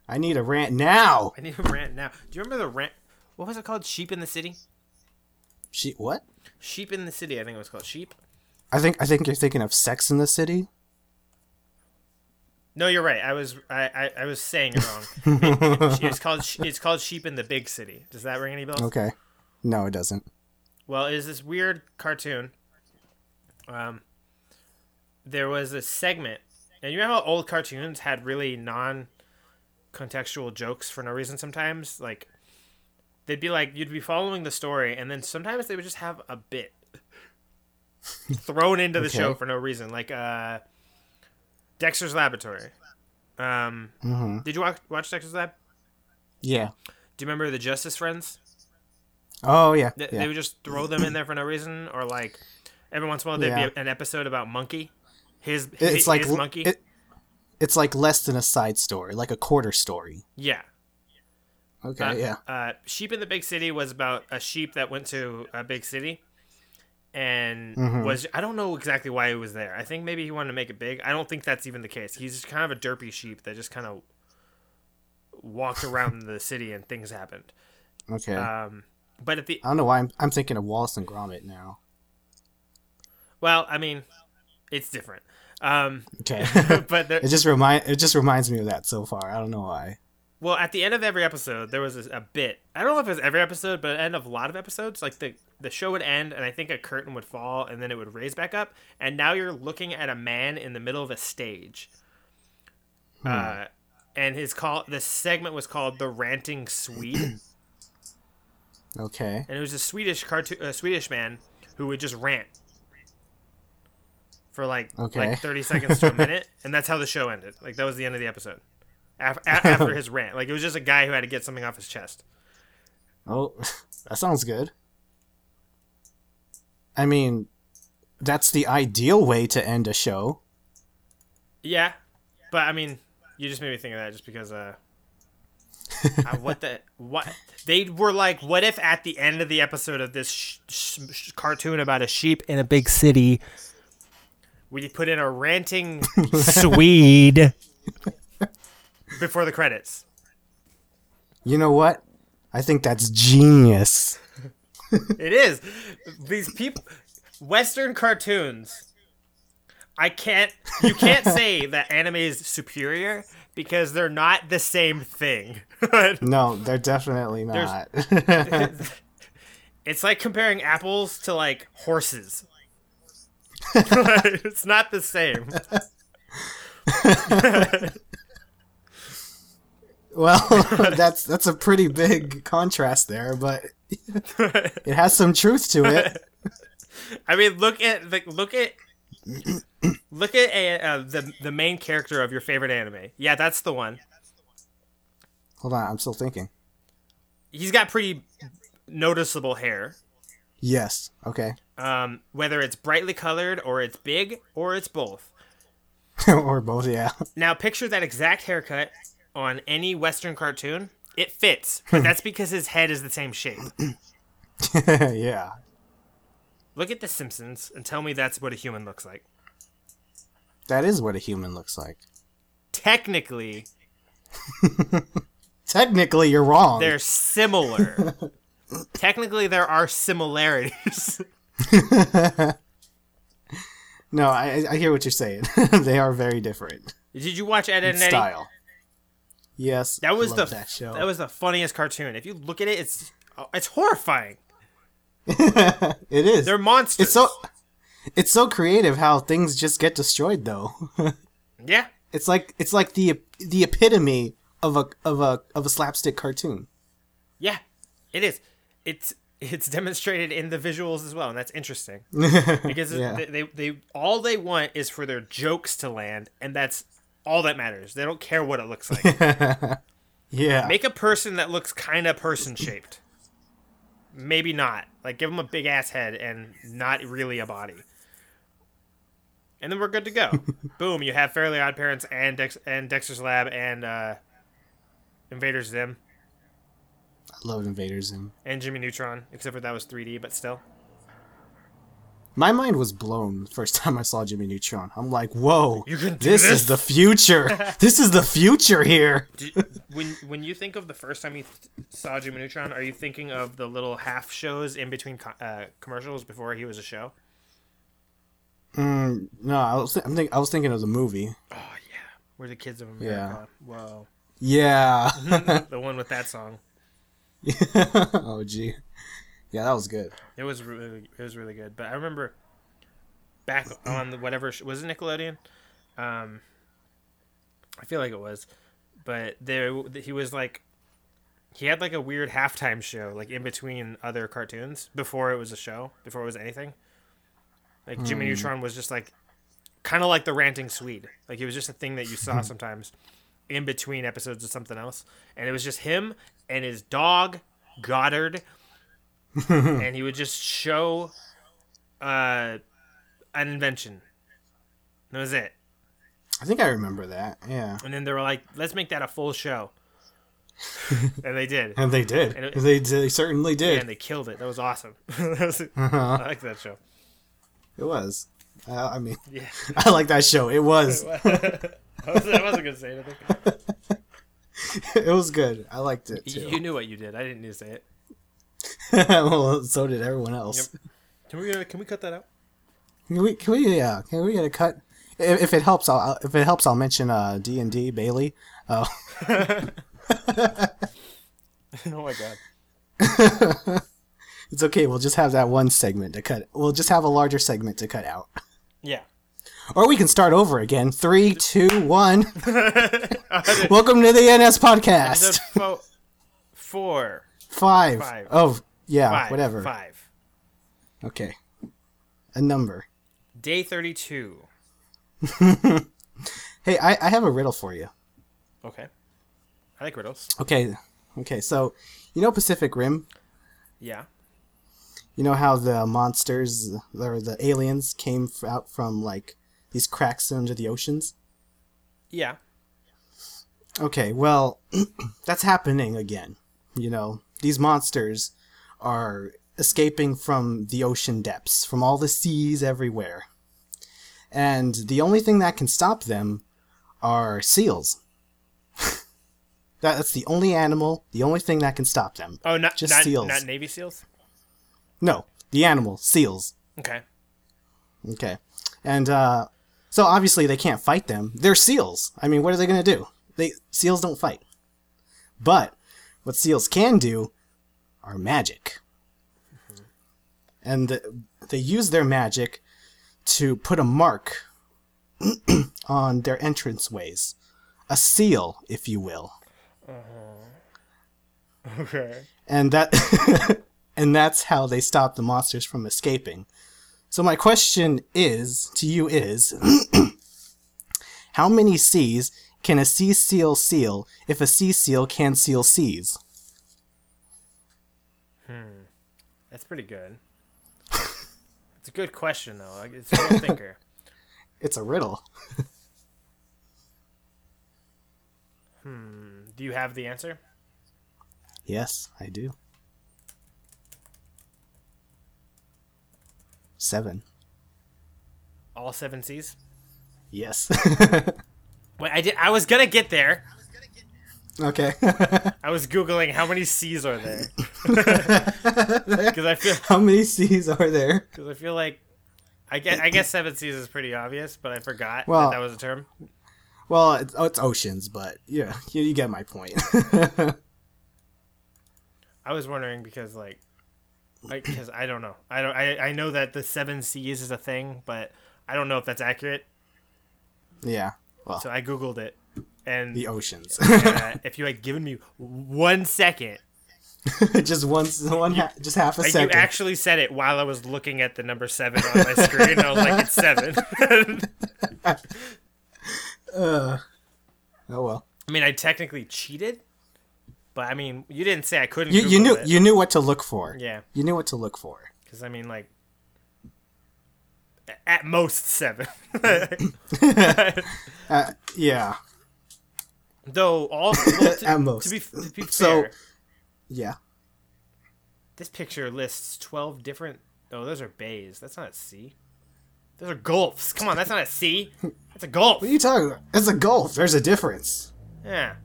I need a rant now. I need a rant now. Do you remember the rant? What was it called? Sheep in the City? She what? Sheep in the City, I think it was called. Sheep? I think I think you're thinking of Sex in the City. No, you're right. I was I, I, I was saying it wrong. It- it- it's called it's called Sheep in the Big City. Does that ring any bells? Okay. No, it doesn't. Well, it is this weird cartoon. Um, there was a segment, and you know how old cartoons had really non-contextual jokes for no reason. Sometimes, like they'd be like you'd be following the story, and then sometimes they would just have a bit thrown into the Okay. show for no reason, like uh, Dexter's Laboratory. Um, hmm did you watch, watch Dexter's Lab? Yeah. Do you remember the Justice Friends? Oh yeah. They, yeah. they would just throw them in there for no reason, or like every once in a while there'd Yeah. be an episode about Monkey, his it's his, like his monkey. It, it's like less than a side story, like a quarter story. Yeah. Okay, Uh, yeah. Uh, sheep in the Big City was about a sheep that went to a big city, and Mm-hmm. was I don't know exactly why he was there. I think maybe he wanted to make it big. I don't think that's even the case. He's just kind of a derpy sheep that just kind of walked around the city and things happened. Okay. Um, but at the I don't know why I'm, I'm thinking of Wallace and Gromit now. well, I mean, it's different. Um, Okay. but there, it just remind it just reminds me of that so far. I don't know why. Well, at the end of every episode, there was a, a bit. I don't know if it was every episode, but at the end of a lot of episodes, like the the show would end, and I think a curtain would fall, and then it would raise back up, and now you're looking at a man in the middle of a stage. Uh, and his call, the segment was called "The Ranting Swede," Okay. and it was a Swedish cartoon, a Swedish man who would just rant for like Okay. like thirty seconds to a minute, and that's how the show ended. Like that was the end of the episode. After, after his rant, like it was just a guy who had to get something off his chest. Oh, that sounds good. I mean, that's the ideal way to end a show. Yeah, but I mean, you just made me think of that just because. Uh, uh, what the what they were like? What if at the end of the episode of this sh- sh- cartoon about a sheep in a big city, we put in a ranting Swede before the credits? You know what? I think that's genius. It is these people, Western cartoons. I can't. You can't say that anime is superior because they're not the same thing. No, they're definitely not. it's like comparing apples to like horses. it's not the same. well, that's that's a pretty big contrast there, but it has some truth to it. I mean, look at the look at look at a, uh, the the main character of your favorite anime. Yeah, that's the one. Hold on, I'm still thinking. He's got pretty noticeable hair. Yes. Okay. Um, whether it's brightly colored or it's big or it's both. or both, yeah. Now picture that exact haircut on any Western cartoon. It fits, but that's because his head is the same shape. yeah. Look at The Simpsons and tell me that's what a human looks like. That is what a human looks like. Technically, Technically, you're wrong. they're similar. Technically, there are similarities. No, I, I hear what you're saying. they are very different Did you watch Ed, Edd n Eddy? style. Yes, That was the that show. that was the funniest cartoon. If you look at it, it's oh, it's horrifying. it is. They're monsters. It's so it's so creative how things just get destroyed though. yeah. it's like it's like the the epitome of a of a of a slapstick cartoon. Yeah, it is. It's it's demonstrated in the visuals as well, and that's interesting because Yeah. they, they they all they want is for their jokes to land, and that's all that matters. They don't care what it looks like. Yeah. Make a person that looks kind of person shaped. Maybe not. Like give them a big ass head and not really a body. And then we're good to go. Boom! You have Fairly Odd Parents and Dex and Dexter's Lab and uh, Invader Zim I love Invaders and and Jimmy Neutron, except for that was 3D, but still. my mind was blown the first time I saw Jimmy Neutron. I'm like, whoa, You can do this, this? is the future. this is the future here. Do, when when you think of the first time you th- saw Jimmy Neutron, are you thinking of the little half shows in between co- uh, commercials before he was a show? Mm, no, I was th- I'm think- I was thinking of the movie. Oh yeah, we're the kids of America. Yeah. Whoa, Yeah. the one with that song. oh gee. Yeah, that was good. It was really it was really good. But I remember back on the whatever sh- was it Nickelodeon. Um, I feel like it was, but there he was like he had like a weird halftime show like in between other cartoons before it was a show before it was anything. Like Jimmy Neutron was just like kind of like the ranting Swede. Like it was just a thing that you saw sometimes in between episodes of something else, and it was just him and his dog Goddard, and he would just show uh, an invention. That was it. I think I remember that. Yeah, And then they were like, let's make that a full show. and they did. and they did. And it- they they certainly did. And they killed it. That was awesome. That was- Uh-huh. I like that show. It was. Uh, I mean, Yeah. I like that show. It was. I wasn't, I wasn't gonna say anything. it was good. I liked it You, too. you knew what you did. I didn't need to say it. well, so did everyone else. Can we uh, can we cut that out? Can we? Can we? Yeah. Can we get a cut? If, if it helps, I'll I'll- if it helps, I'll mention uh D and D Bailey. Oh, oh my god. it's okay. We'll just have that one segment to cut. We'll just have a larger segment to cut out, Yeah. Or we can start over again. Three, two, one. Welcome to the NS podcast. Fo- four. Five. Five. Oh, yeah. Five. Whatever. Five. Okay. A number. Day thirty-two. Hey, I, I have a riddle for you. Okay. I like riddles. Okay. Okay. So, you know Pacific Rim. Yeah. You know how the monsters or the aliens came out from like these cracks under the oceans? Yeah. Okay, well, that's happening again. You know, these monsters are escaping from the ocean depths, from all the seas everywhere. And the only thing that can stop them are seals. that's the only animal, the only thing that can stop them. Oh, not Just not, seals. not Navy SEAls. No, the animal, seals. Okay. Okay. And uh so obviously they can't fight them. They're seals. I mean, what are they going to do? They seals don't fight. But what seals can do are magic. And the, they use their magic to put a mark on their entrance ways. A seal, if you will. Uh-huh. Okay. and that and that's how they stop the monsters from escaping. So my question is to you is how many seas can a sea seal seal if a sea seal can seal seas? Hmm. That's pretty good. it's a good question though. Like, It's a real thinker. It's a riddle. Hmm. Do you have the answer? Yes, I do. Seven. All seven seas. Yes. Wait, I did. I was gonna get there. okay. I was googling how many seas are there because I feel how many seas are there? because I feel like I guess I guess seven seas is pretty obvious, but I forgot Well- that that was a term. Well, it's, oh, it's oceans, but yeah, you, you get my point. I was wondering because like, because I don't know. I don't. I I know that the seven seas is a thing, but I don't know if that's accurate. yeah. Well, So I googled it, and the oceans. uh, if you had given me one second, just once, one, ha- just half a like second. you actually said it while I was looking at the number seven on my screen. I was like, it's seven. oh well. I mean, I technically cheated, but I mean, you didn't say I couldn't. You you knew it. you knew what to look for. Yeah, You knew what to look for. because I mean, like, at most seven. Uh, yeah. Though all well, to, At most. To be, to be fair, So- Yeah. this picture lists twelve different. Oh, those are bays. That's not a sea. Those are gulfs. Come on, that's not a sea. That's a gulf. What are you talking about? It's a gulf. There's a difference. Yeah.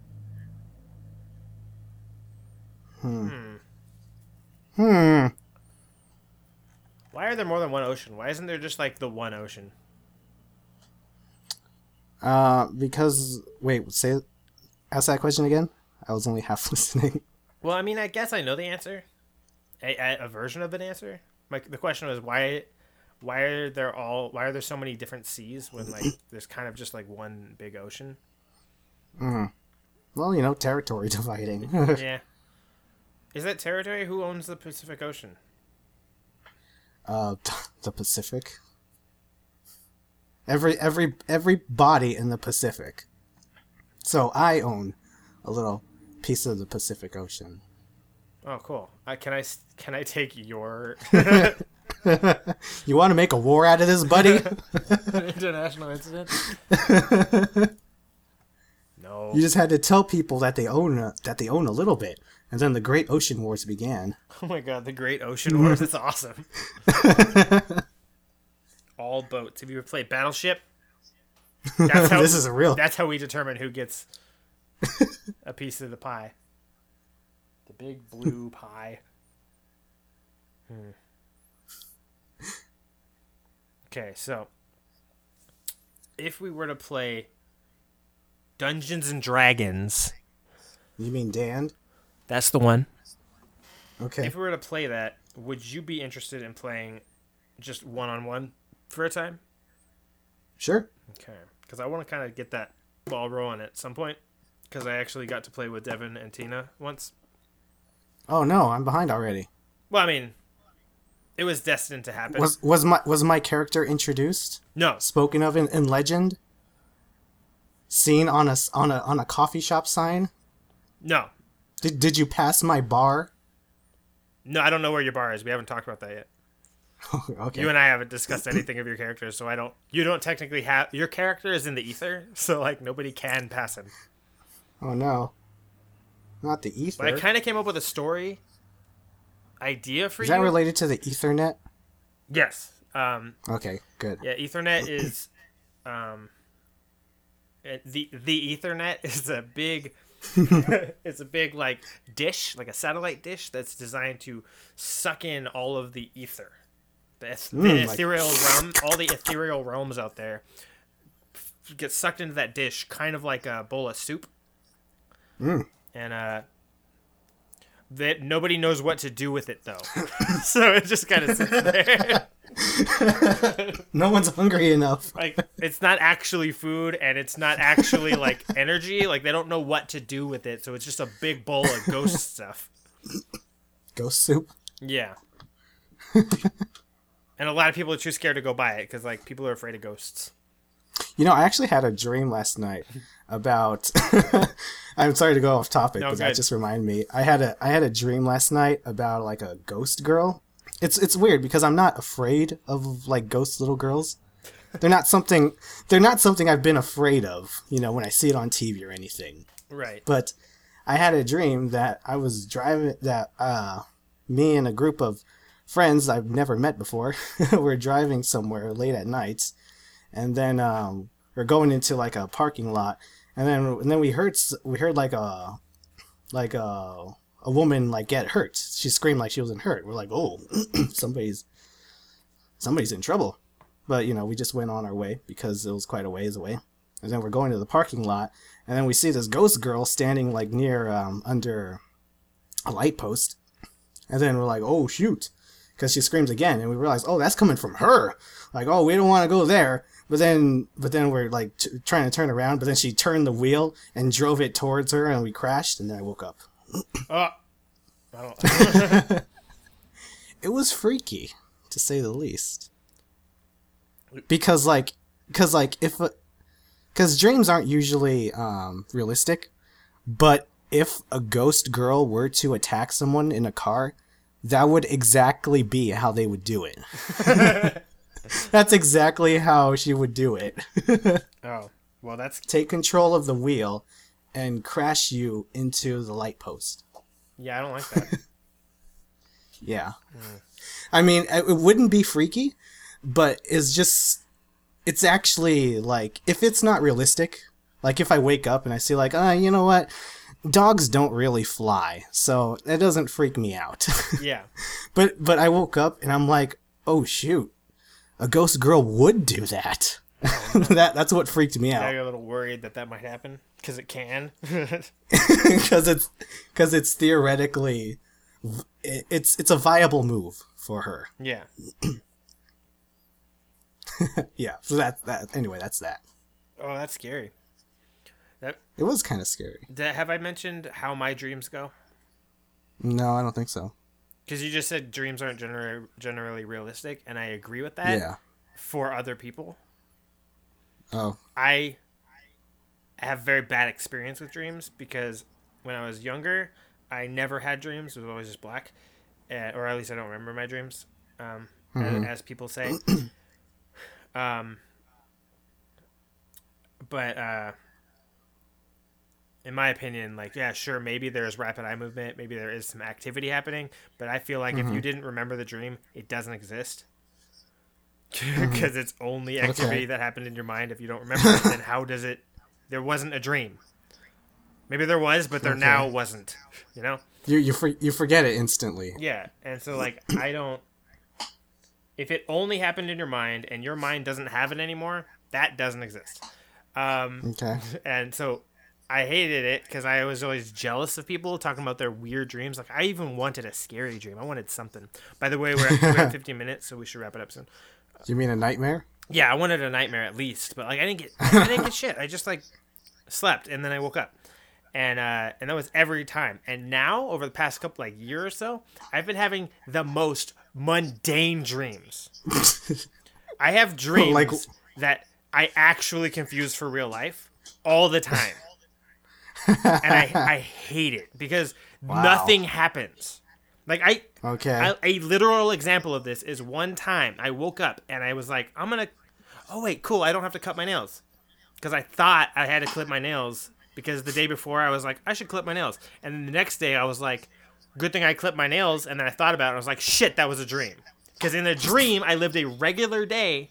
Hmm. Hmm. Why are there more than one ocean? Why isn't there just like the one ocean? Uh, because wait, say, ask that question again. I was only half listening. Well, I mean, I guess I know the answer. A, a, a version of an answer. Like the question was why, why are there all why are there so many different seas when like there's kind of just like one big ocean? Hmm. Well, you know, territory dividing. Yeah. Is that territory? Who owns the Pacific Ocean? uh, the Pacific. Every every every body in the Pacific. So I own a little piece of the Pacific Ocean. Oh, cool. Uh, can I s- can I take your you want to make a war out of this, buddy? International incident. no. you just had to tell people that they own a, that they own a little bit, and then the Great Ocean Wars began. Oh my god, the Great Ocean Wars. That's awesome. All boats. Have you ever played Battleship? That's This is a real. That's how we determine who gets a piece of the pie. The big blue pie. Hmm. Okay, so if we were to play Dungeons and Dragons, You mean Dan? That's the one. Okay. If we were to play that, would you be interested in playing just one on one for a time? Sure. Okay, because I want to kind of get that ball rolling at some point. Because I actually got to play with Devin and Tina once. Oh no, I'm behind already. Well, I mean, it was destined to happen. Was was my was my character introduced? no, Spoken of in, in legend? Seen on a s- on a on a coffee shop sign? no, Did did you pass my bar? no. I don't know where your bar is. We haven't talked about that yet. okay. You and I haven't discussed anything of your character, so I don't. You don't technically have your character is in the ether, so like nobody can pass him. oh no. Not the ether. But I kind of came up with a story idea for Is you. Is that related to the Ethernet? Yes. Um, Okay, good. Yeah, Ethernet is, um, the the Ethernet is a big, it's a big like dish, like a satellite dish that's designed to suck in all of the ether, the, eth- the Mm, like- ethereal realm, all the ethereal realms out there, get sucked into that dish, kind of like a bowl of soup, Mm. and uh. That nobody knows what to do with it though, so it just kind of sits there. No one's hungry enough. like it's not actually food and it's not actually like energy like they don't know what to do with it so it's just a big bowl of ghost stuff Ghost soup. yeah and a lot of people are too scared to go buy it because like people are afraid of ghosts You know, I actually had a dream last night about. I'm sorry to go off topic, No, but that just reminded me. I had a I had a dream last night about like a ghost girl. It's it's weird because I'm not afraid of like ghost little girls. They're not something. They're not something I've been afraid of. You know, when I see it on TV or anything. right But I had a dream that I was driving that uh me and a group of friends I've never met before were driving somewhere late at night and then um we're going into like a parking lot and then and then we heard we heard like a like a a woman like get hurt. She screamed like she wasn't hurt. We're like, "Oh, somebody's somebody's in trouble." But, you know, we just went on our way because it was quite a ways away. And then we're going to the parking lot and then we see this ghost girl standing like near um, under a light post and then we're like oh shoot because she screams again and we realize oh that's coming from her like oh we don't want to go there but then but then we're like t- trying to turn around but then she turned the wheel and drove it towards her and we crashed and then i woke up don't, it was freaky to say the least. Because like because like if because dreams aren't usually um realistic but if a ghost girl were to attack someone in a car that would exactly be how they would do it. That's exactly how she would do it. Oh well that's take control of the wheel and crash you into the light post yeah i don't like that Yeah. I mean, it wouldn't be freaky, but it's just, it's actually like, if it's not realistic, like if I wake up and I see, like, ah, you know what? Dogs don't really fly, so it doesn't freak me out. yeah but but I woke up and I'm like, oh shoot, a ghost girl would do that. that that's what freaked me out got a little worried that that might happen because it can because it's because it's theoretically it's it's a viable move for her. yeah Yeah. So that that anyway, that's that. oh that's scary that, It was kind of scary. that have i mentioned how my dreams go No, I don't think so. because you just said dreams aren't generally generally realistic and i agree with that yeah. for other people Oh. I have very bad experience with dreams because when I was younger, I never had dreams. It was always just black, uh, or at least I don't remember my dreams. Um, as, as people say. um, but uh, in my opinion, like yeah, sure, maybe there's rapid eye movement, maybe there is some activity happening, but I feel like if you didn't remember the dream, it doesn't exist. Because it's only activity Okay. that happened in your mind. If you don't remember it, then how does it? There wasn't a dream. Maybe there was, but there Okay. now wasn't. You know? You you for, you forget it instantly. Yeah, and so like I don't. If it only happened in your mind and your mind doesn't have it anymore, that doesn't exist. Um, Okay. and so I hated it because I was always jealous of people talking about their weird dreams. Like I even wanted a scary dream. I wanted something. By the way, we're at, we're at 15 minutes, so we should wrap it up soon. You mean a nightmare? Yeah, I wanted a nightmare at least, but like I didn't get I didn't get shit. I just like slept and then I woke up. And uh and that was every time. And now over the past couple like year or so, I've been having the most mundane dreams. I have dreams Like- that I actually confuse for real life all the time. and I I hate it because nothing happens. Like I Okay. I, a literal example of this is one time I woke up and I was like, I'm gonna. Oh wait, cool. I don't have to cut my nails because I thought I had to clip my nails because the day before I was like, I should clip my nails, and then the next day I was like, good thing I clipped my nails, and then I thought about it. and I was like, shit, that was a dream. Because in a dream I lived a regular day,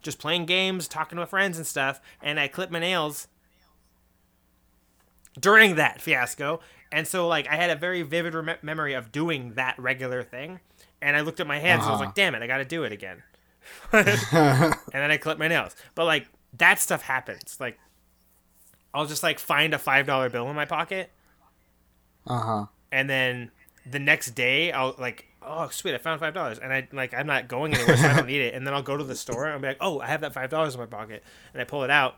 just playing games, talking to my friends and stuff, and I clipped my nails during that fiasco. And so, like, I had a very vivid rem- memory of doing that regular thing. And I looked at my hands and I was Uh-huh. like, damn it, I got to do it again. and then I clipped my nails. But, like, that stuff happens. Like, I'll just, like, find a $5 bill in my pocket. Uh huh. And then the next day, I'll, like, oh, sweet, I found $5. And I, like, I'm not going anywhere, so I don't need it. And then I'll go to the store and I'll be like, oh, I have that $5 in my pocket. And I pull it out.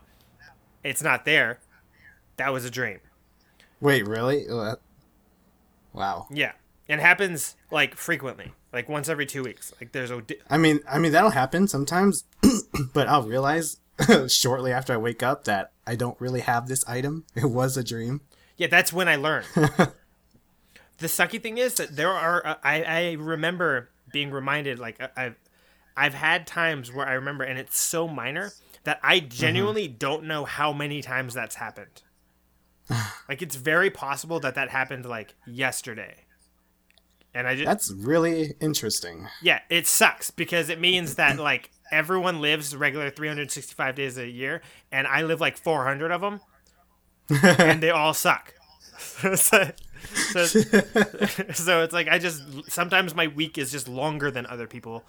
It's not there. That was a dream. Wait, really? Oh, Wow. Yeah, it happens like frequently, like once every two weeks. Like there's a di- I mean, I mean that'll happen sometimes, but I'll realize shortly after I wake up that I don't really have this item. It was a dream. yeah. That's when I learned. the sucky thing is that there are uh, I I remember being reminded like I- I've I've had times where I remember and it's so minor that I genuinely don't know how many times that's happened. like it's very possible that that happened like yesterday. And I just That's really interesting. Yeah, it sucks because it means that like everyone lives regular 365 days a year, and I live like 400 of them, and they all suck. so, so, so it's like I just sometimes my week is just longer than other people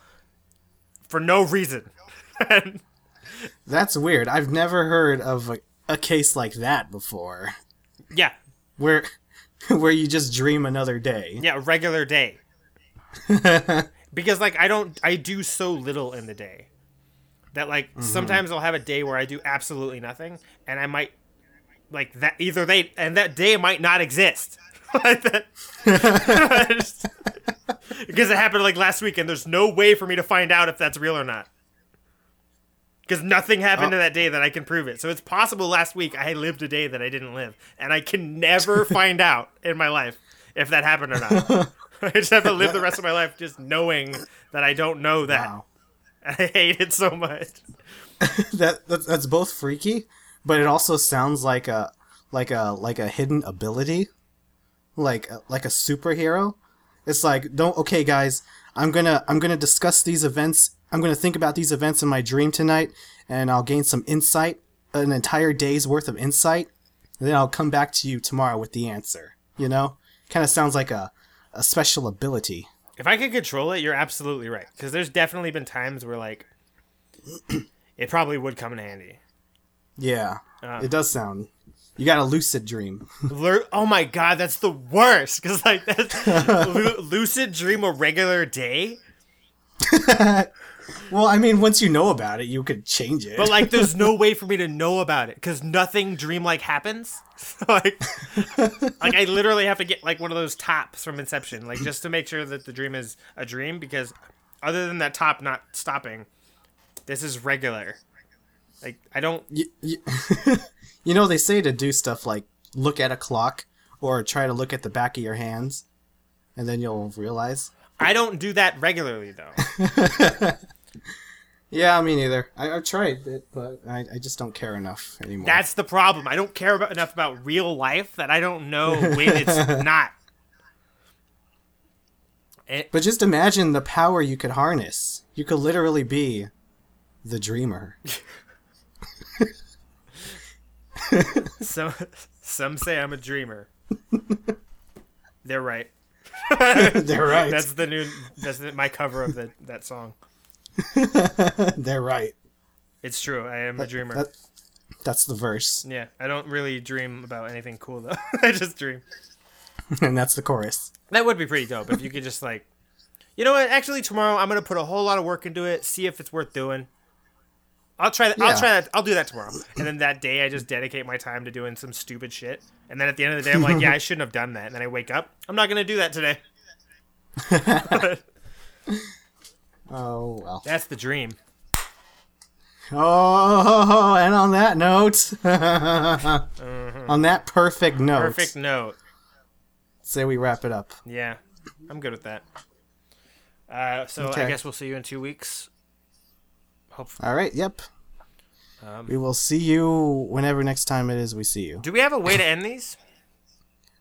for no reason. That's weird. I've never heard of a, a case like that before, yeah, where where you just dream another day. yeah, regular day. because like I don't I do so little in the day that like mm-hmm. sometimes I'll have a day where I do absolutely nothing and I might like that either they and that day might not exist. Because it happened like last week and there's no way for me to find out if that's real or not. Because nothing happened oh. to that day that I can prove it. So it's possible last week I lived a day that I didn't live. And I can never find out in my life if that happened or not. I just have to live the rest of my life just knowing that I don't know that. Wow. I hate it so much. that that's, that's both freaky, but it also sounds like a like a like a hidden ability, like uh, like a superhero. It's like don't okay guys, I'm gonna I'm gonna discuss these events. I'm gonna think about these events in my dream tonight, and I'll gain some insight, an entire day's worth of insight, and then I'll come back to you tomorrow with the answer. You know, kind of sounds like a a special ability. If I could control it, you're absolutely right. Because there's definitely been times where, like, it probably would come in handy. Yeah, Ah. it does sound. You got a lucid dream. Lur- oh my god, that's the worst. Because, like, that's, lu- lucid dream a regular day. Well, I mean, once you know about it, you could change it. But, like, there's no way for me to know about it. Because nothing dreamlike happens. like, like, I literally have to get, like, one of those tops from Inception. Like, just to make sure that the dream is a dream. Because other than that top not stopping, this is regular. Like, I don't you, you, you know, they say to do stuff like look at a clock or try to look at the back of your hands, and then you'll realize. I don't do that regularly though. Yeah, me neither. I, I've tried it, but I, I just don't care enough anymore. That's the problem. I don't care about, enough about real life that I don't know when it's not. It, but just imagine the power you could harness. You could literally be the dreamer. some some say I'm a dreamer. They're right. They're right. That's the new. That's the, my cover of the, that song. They're right. It's true. I am a dreamer. That, that's the verse, yeah, I don't really dream about anything cool though. I just dream. and that's the chorus. That would be pretty dope if you could just like, you know what? Actually, tomorrow I'm gonna put a whole lot of work into it. See if it's worth doing. I'll try that. Yeah. I'll try that. I'll do that tomorrow. And then that day, I just dedicate my time to doing some stupid shit. And then at the end of the day, I'm like, yeah, I shouldn't have done that. And then I wake up. I'm not gonna do that today. Oh well. That's the dream. Oh, and on that note, on that perfect note, Perfect note. say we wrap it up. Yeah, I'm good with that. Uh, so I guess we'll see you in two weeks. Hopefully. All right. Yep. Um, We will see you whenever next time it is we see you. Do we have a way to end these?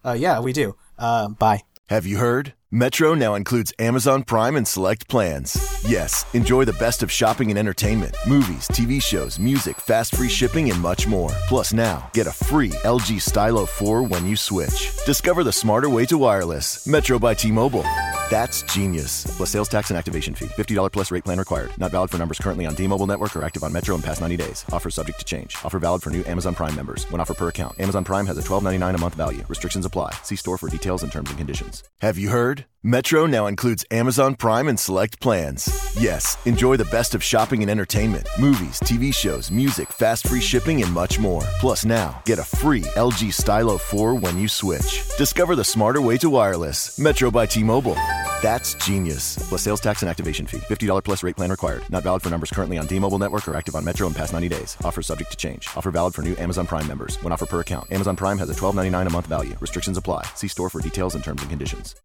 Uh, yeah, we do. Uh, bye. Have you heard? Metro now includes Amazon Prime and select plans. Yes, enjoy the best of shopping and entertainment, movies, TV shows, music, fast free shipping, and much more. Plus, now get a free LG Stylo 4 when you switch. Discover the smarter way to wireless. Metro by T Mobile. That's genius. Plus sales tax and activation fee. $50 plus rate plan required. Not valid for numbers currently on T-Mobile network or active on Metro in past 90 days. Offer subject to change. Offer valid for new Amazon Prime members. When offer per account. Amazon Prime has a $12.99 a month value. Restrictions apply. See store for details and terms and conditions. Have you heard? Metro now includes Amazon Prime and select plans. Yes, enjoy the best of shopping and entertainment, movies, TV shows, music, fast free shipping, and much more. Plus, now get a free LG Stylo 4 when you switch. Discover the smarter way to wireless. Metro by T Mobile. That's genius. Plus sales tax and activation fee. $50 plus rate plan required. Not valid for numbers currently on T-Mobile network or active on Metro in past 90 days. Offer subject to change. Offer valid for new Amazon Prime members. When offer per account. Amazon Prime has a $12.99 a month value. Restrictions apply. See store for details and terms and conditions.